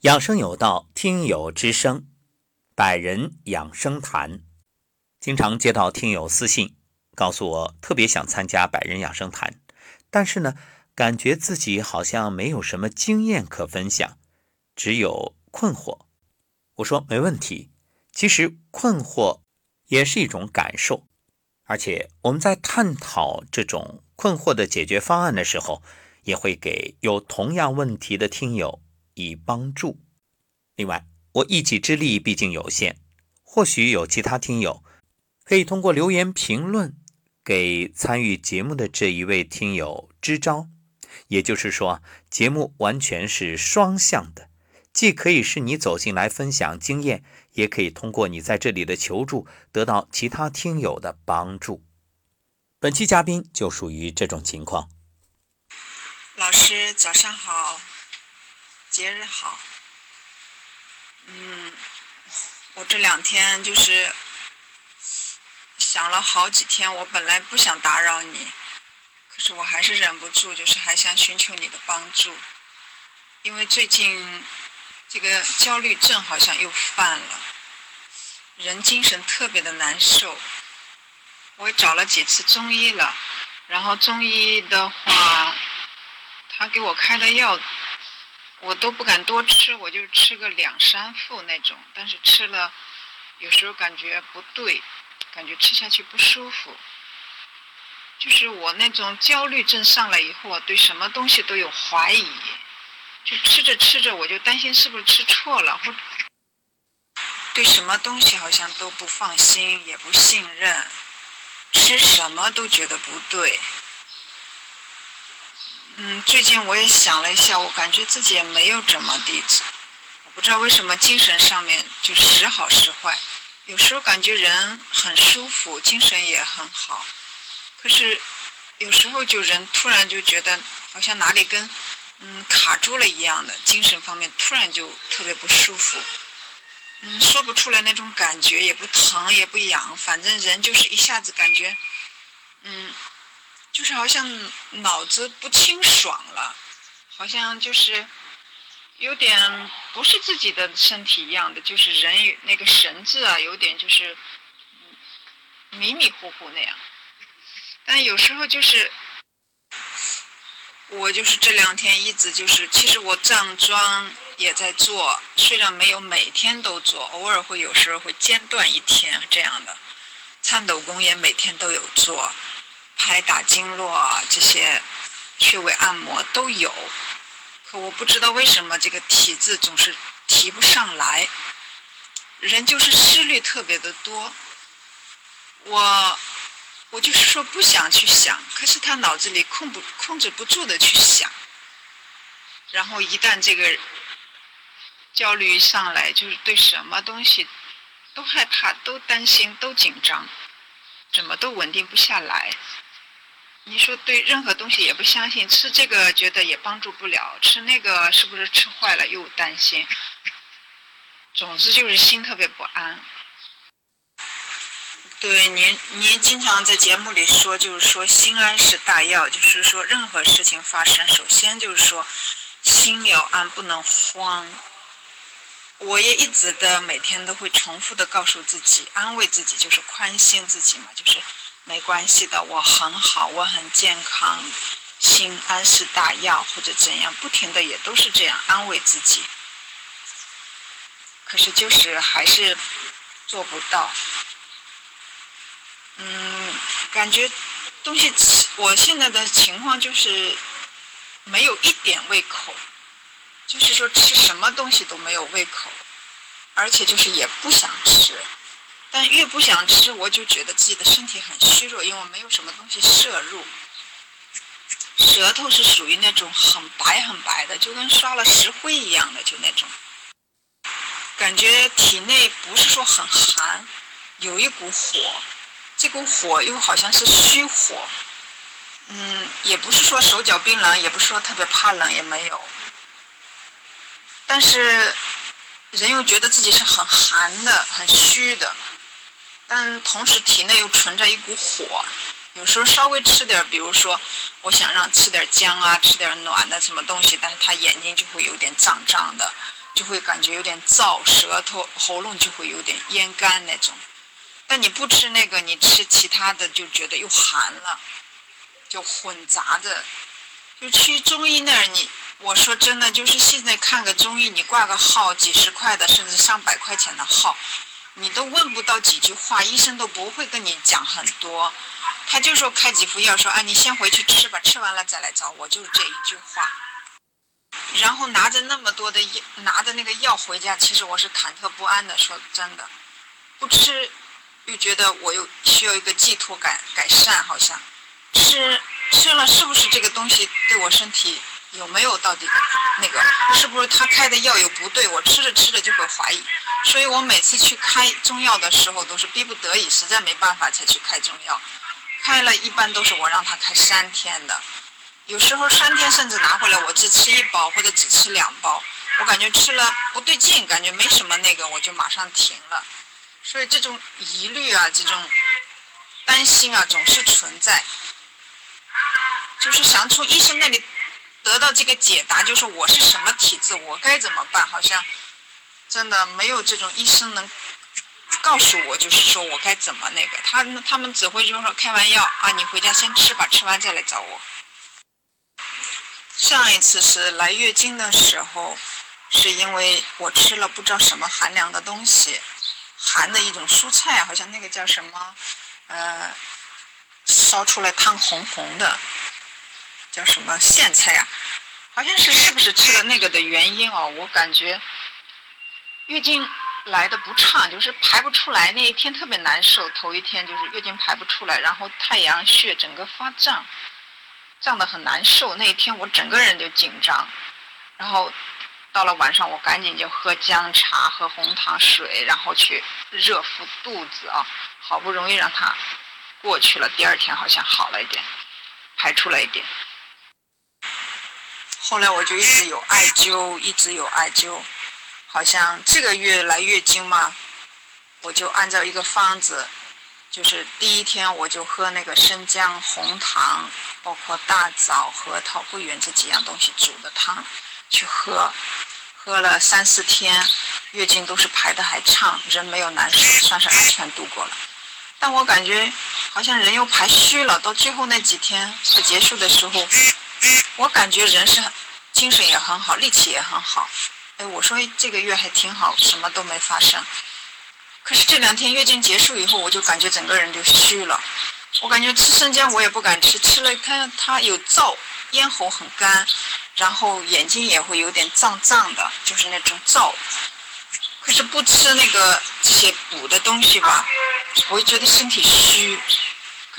养生有道，听友之声，百人养生谈。经常接到听友私信，告诉我特别想参加百人养生谈，但是呢，感觉自己好像没有什么经验可分享，只有困惑。我说没问题，其实困惑也是一种感受，而且我们在探讨这种困惑的解决方案的时候。也会给有同样问题的听友以帮助。另外，我一己之力毕竟有限，或许有其他听友可以通过留言评论给参与节目的这一位听友支招。也就是说，节目完全是双向的，既可以是你走进来分享经验，也可以通过你在这里的求助得到其他听友的帮助。本期嘉宾就属于这种情况。老师，早上好，节日好。嗯，我这两天就是想了好几天，我本来不想打扰你，可是我还是忍不住，就是还想寻求你的帮助，因为最近这个焦虑症好像又犯了，人精神特别的难受。我也找了几次中医了，然后中医的话。他给我开的药，我都不敢多吃，我就吃个两三副那种。但是吃了，有时候感觉不对，感觉吃下去不舒服。就是我那种焦虑症上来以后，对什么东西都有怀疑，就吃着吃着我就担心是不是吃错了，或对什么东西好像都不放心，也不信任，吃什么都觉得不对。嗯，最近我也想了一下，我感觉自己也没有怎么地，我不知道为什么精神上面就时好时坏，有时候感觉人很舒服，精神也很好，可是有时候就人突然就觉得好像哪里跟嗯卡住了一样的，精神方面突然就特别不舒服，嗯，说不出来那种感觉，也不疼也不痒，反正人就是一下子感觉嗯。就是好像脑子不清爽了，好像就是有点不是自己的身体一样的，就是人那个神志啊，有点就是迷迷糊糊那样。但有时候就是我就是这两天一直就是，其实我站桩也在做，虽然没有每天都做，偶尔会有时候会间断一天这样的。颤抖功也每天都有做。拍打经络啊，这些穴位按摩都有，可我不知道为什么这个体质总是提不上来，人就是思虑特别的多。我我就是说不想去想，可是他脑子里控不控制不住的去想，然后一旦这个焦虑上来，就是对什么东西都害怕、都担心、都紧张，怎么都稳定不下来。你说对任何东西也不相信，吃这个觉得也帮助不了，吃那个是不是吃坏了又担心，总之就是心特别不安。对，您您经常在节目里说，就是说心安是大药，就是说任何事情发生，首先就是说心要安，不能慌。我也一直的每天都会重复的告诉自己，安慰自己，就是宽心自己嘛，就是。没关系的，我很好，我很健康，心安是大药，或者怎样，不停的也都是这样安慰自己。可是就是还是做不到。嗯，感觉东西吃，我现在的情况就是没有一点胃口，就是说吃什么东西都没有胃口，而且就是也不想吃。但越不想吃，我就觉得自己的身体很虚弱，因为我没有什么东西摄入。舌头是属于那种很白很白的，就跟刷了石灰一样的，就那种。感觉体内不是说很寒，有一股火，这股火又好像是虚火。嗯，也不是说手脚冰冷，也不是说特别怕冷，也没有。但是人又觉得自己是很寒的，很虚的。但同时体内又存着一股火，有时候稍微吃点，比如说我想让吃点姜啊，吃点暖的什么东西，但是他眼睛就会有点胀胀的，就会感觉有点燥，舌头、喉咙就会有点咽干那种。但你不吃那个，你吃其他的就觉得又寒了，就混杂着。就去中医那儿，你我说真的，就是现在看个中医，你挂个号几十块的，甚至上百块钱的号，你都问不到几句话，医生都不会跟你讲很多，他就说开几副药，说啊你先回去吃吧，吃完了再来找我，就是这一句话。然后拿着那么多的药，拿着那个药回家，其实我是忐忑不安的。说真的，不吃又觉得我又需要一个寄托感改善，好像吃吃了是不是这个东西对我身体有没有到底那个是不是他开的药有不对，我吃着吃着就会怀疑。所以我每次去开中药的时候都是逼不得已，实在没办法才去开中药。开了一般都是我让他开三天的。有时候三天甚至拿回来，我只吃一包或者只吃两包，我感觉吃了不对劲，感觉没什么那个，我就马上停了。所以这种疑虑啊，这种担心啊，总是存在。就是想从医生那里得到这个解答，就是我是什么体质，我该怎么办？好像真的没有这种医生能告诉我，就是说我该怎么那个。他他们只会就是说开完药啊，你回家先吃吧，吃完再来找我。上一次是来月经的时候，是因为我吃了不知道什么寒凉的东西，寒的一种蔬菜，好像那个叫什么，呃，烧出来汤红红的，叫什么苋菜啊？好像是是不是吃了那个的原因哦？我感觉月经来的不畅，就是排不出来，那一天特别难受。头一天就是月经排不出来，然后太阳穴整个发胀。胀得很难受，那一天我整个人就紧张，然后到了晚上，我赶紧就喝姜茶、喝红糖水，然后去热敷肚子啊，好不容易让它过去了。第二天好像好了一点，排出来一点。后来我就一直有艾灸，一直有艾灸，好像这个月来月经嘛，我就按照一个方子。就是第一天我就喝那个生姜、红糖，包括大枣、核桃、桂圆这几样东西煮的汤，去喝，喝了三四天，月经都是排的还畅，人没有难受，算是安全度过了。但我感觉好像人又排虚了，到最后那几天快结束的时候，我感觉人是精神也很好，力气也很好。哎，我说这个月还挺好，什么都没发生。可是这两天月经结束以后，我就感觉整个人就虚了。我感觉吃生姜我也不敢吃，吃了它它有燥，咽喉很干，然后眼睛也会有点胀胀的，就是那种燥。可是不吃那个这些补的东西吧，我就觉得身体虚。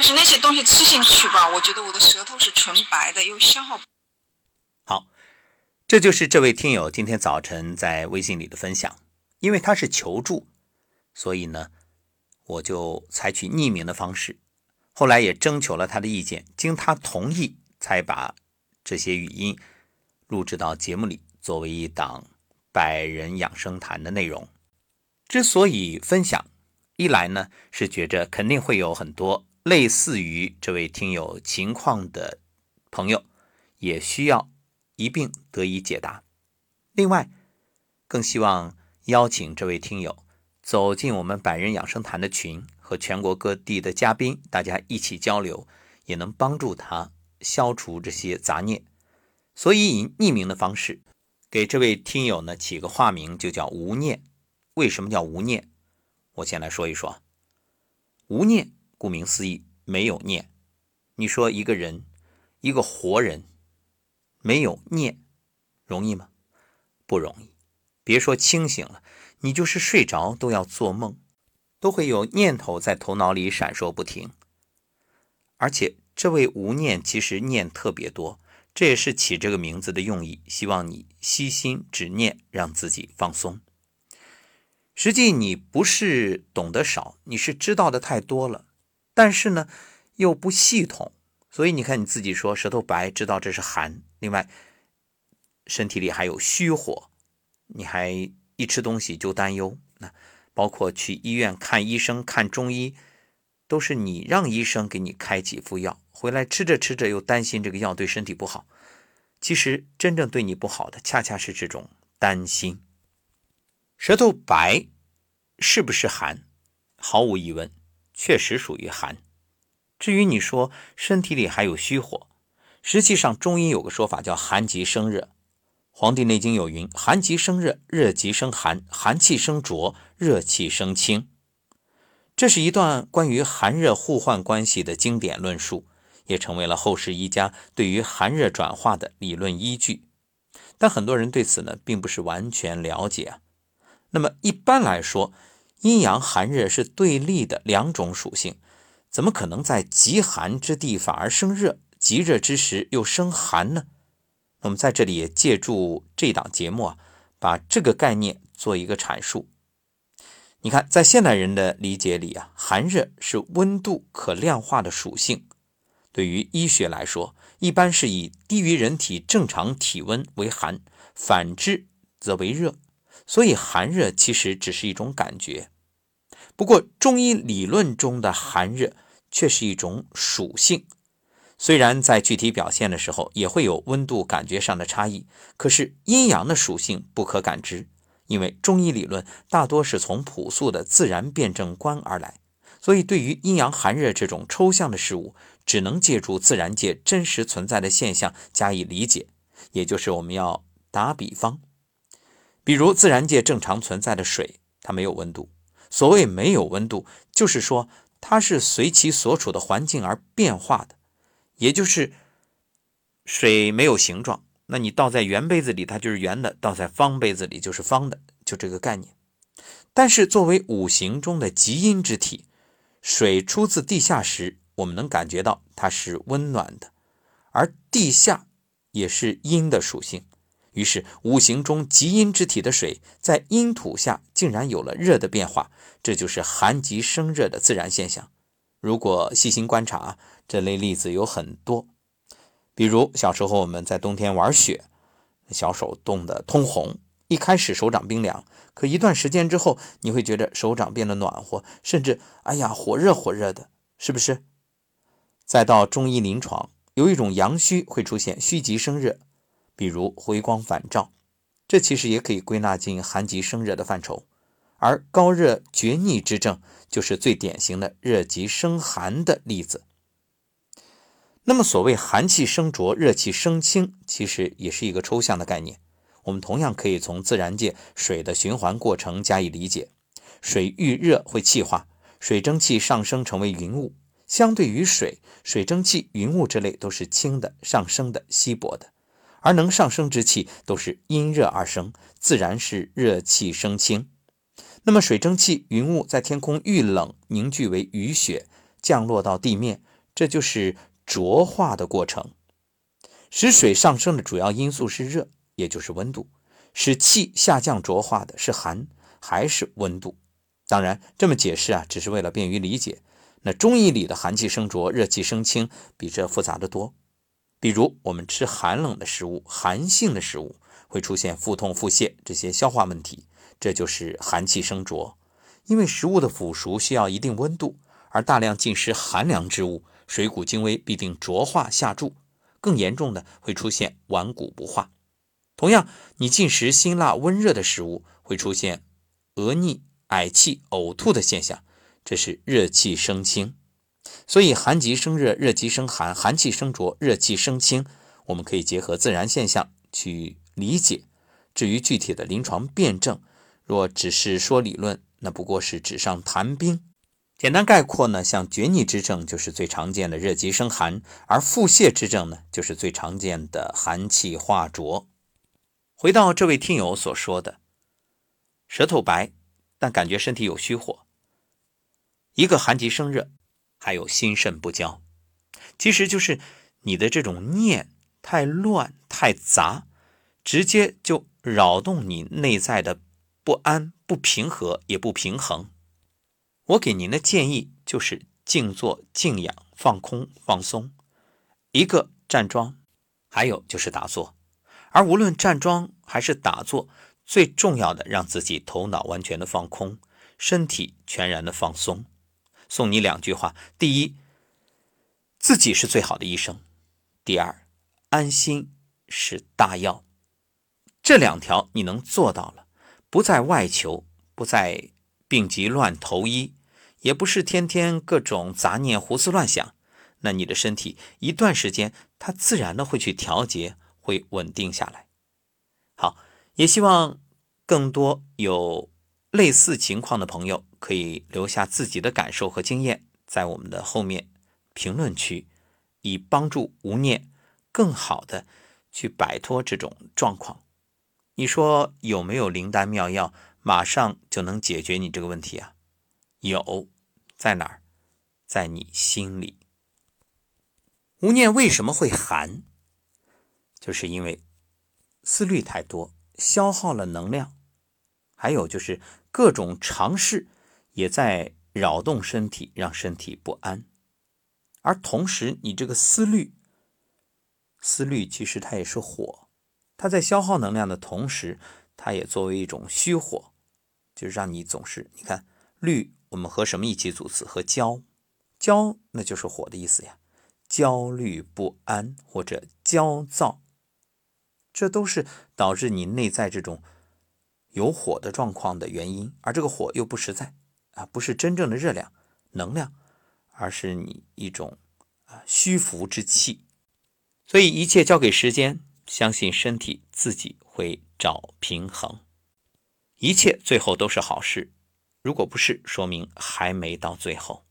是那些东西吃进去吧，我觉得我的舌头是纯白的，又消耗。好，这就是这位听友今天早晨在微信里的分享，因为他是求助。所以呢，我就采取匿名的方式，后来也征求了他的意见，经他同意，才把这些语音录制到节目里，作为一档百人养生谈的内容。之所以分享，一来呢是觉着肯定会有很多类似于这位听友情况的朋友，也需要一并得以解答；另外，更希望邀请这位听友。走进我们百人养生谈的群，和全国各地的嘉宾，大家一起交流，也能帮助他消除这些杂念。所以以匿名的方式，给这位听友呢起个化名，就叫无念。为什么叫无念？我先来说一说。无念，顾名思义，没有念。你说一个人，一个活人，没有念，容易吗？不容易。别说清醒了。你就是睡着都要做梦，都会有念头在头脑里闪烁不停。而且这位无念其实念特别多，这也是起这个名字的用意，希望你悉心只念，让自己放松。实际你不是懂得少，你是知道的太多了，但是呢又不系统，所以你看你自己说舌头白，知道这是寒，另外身体里还有虚火，你还。一吃东西就担忧，那包括去医院看医生、看中医，都是你让医生给你开几副药，回来吃着吃着又担心这个药对身体不好。其实真正对你不好的，恰恰是这种担心。舌头白是不是寒？毫无疑问，确实属于寒。至于你说身体里还有虚火，实际上中医有个说法叫寒极生热。《黄帝内经》有云：“寒极生热，热极生寒，寒气生浊，热气生清。”这是一段关于寒热互换关系的经典论述，也成为了后世医家对于寒热转化的理论依据。但很多人对此呢，并不是完全了解啊。那么一般来说，阴阳寒热是对立的两种属性，怎么可能在极寒之地反而生热，极热之时又生寒呢？那么在这里也借助这档节目啊，把这个概念做一个阐述。你看，在现代人的理解里啊，寒热是温度可量化的属性。对于医学来说，一般是以低于人体正常体温为寒，反之则为热。所以寒热其实只是一种感觉。不过中医理论中的寒热却是一种属性，虽然在具体表现的时候也会有温度感觉上的差异，可是阴阳的属性不可感知。因为中医理论大多是从朴素的自然辩证观而来，所以对于阴阳寒热这种抽象的事物，只能借助自然界真实存在的现象加以理解。也就是我们要打比方，比如自然界正常存在的水，它没有温度。所谓没有温度，就是说它是随其所处的环境而变化的，也就是水没有形状。那你倒在圆杯子里，它就是圆的；倒在方杯子里就是方的，就这个概念。但是作为五行中的极阴之体，水出自地下时，我们能感觉到它是温暖的，而地下也是阴的属性。于是五行中极阴之体的水，在阴土下竟然有了热的变化，这就是寒极生热的自然现象。如果细心观察，这类例子有很多。比如小时候我们在冬天玩雪，小手冻得通红。一开始手掌冰凉，可一段时间之后，你会觉得手掌变得暖和，甚至哎呀火热火热的，是不是？再到中医临床，有一种阳虚会出现虚极生热，比如回光返照，这其实也可以归纳进寒极生热的范畴。而高热厥逆之症，就是最典型的热极生寒的例子。那么，所谓寒气生浊，热气生清，其实也是一个抽象的概念。我们同样可以从自然界水的循环过程加以理解。水遇热会气化，水蒸气上升成为云雾。相对于水，水蒸气、云雾之类都是轻的、上升的、稀薄的，而能上升之气都是因热而生，自然是热气生清。那么，水蒸气、云雾在天空遇冷凝聚为雨雪，降落到地面，这就是。浊化的过程，使水上升的主要因素是热，也就是温度；使气下降浊化的是寒，还是温度？当然，这么解释啊，只是为了便于理解。那中医里的寒气生浊，热气生清，比这复杂的多。比如，我们吃寒冷的食物、寒性的食物，会出现腹痛、腹泻这些消化问题，这就是寒气生浊。因为食物的腐熟需要一定温度，而大量进食寒凉之物。水谷精微必定浊化下注，更严重的会出现顽固不化。同样，你进食辛辣温热的食物，会出现恶逆、嗳气、呕吐的现象，这是热气生清。所以，寒极生热，热极生寒，寒气生浊，热气生清，我们可以结合自然现象去理解。至于具体的临床辩证，若只是说理论，那不过是纸上谈兵。简单概括呢，像厥逆之症就是最常见的热极生寒，而腹泻之症呢，就是最常见的寒气化浊。回到这位听友所说的，舌头白，但感觉身体有虚火，一个寒极生热，还有心肾不交，其实就是你的这种念太乱太杂，直接就扰动你内在的不安、不平和也不平衡。我给您的建议就是静坐、静养、放空、放松，一个站桩，还有就是打坐。而无论站桩还是打坐，最重要的让自己头脑完全的放空，身体全然的放松。送你两句话：第一，自己是最好的医生；第二，安心是大药。这两条你能做到了，不在外求，不在病急乱投医，也不是天天各种杂念胡思乱想，那你的身体一段时间，它自然的会去调节，会稳定下来。好，也希望更多有类似情况的朋友可以留下自己的感受和经验，在我们的后面评论区，以帮助无念更好的去摆脱这种状况。你说有没有灵丹妙药，马上就能解决你这个问题啊？有，在哪儿？在你心里。无念为什么会寒？就是因为。思虑太多，消耗了能量；还有就是各种尝试也在扰动身体，让身体不安。而同时，你这个思虑，思虑其实它也是火，它在消耗能量的同时，它也作为一种虚火，就是让你总是你看虑，我们和什么一起组词？和焦，焦那就是火的意思呀，焦虑不安或者焦躁。这都是导致你内在这种有火的状况的原因，而这个火又不实在不是真正的热量、能量，而是你一种啊虚浮之气。所以一切交给时间，相信身体自己会找平衡，一切最后都是好事。如果不是，说明还没到最后。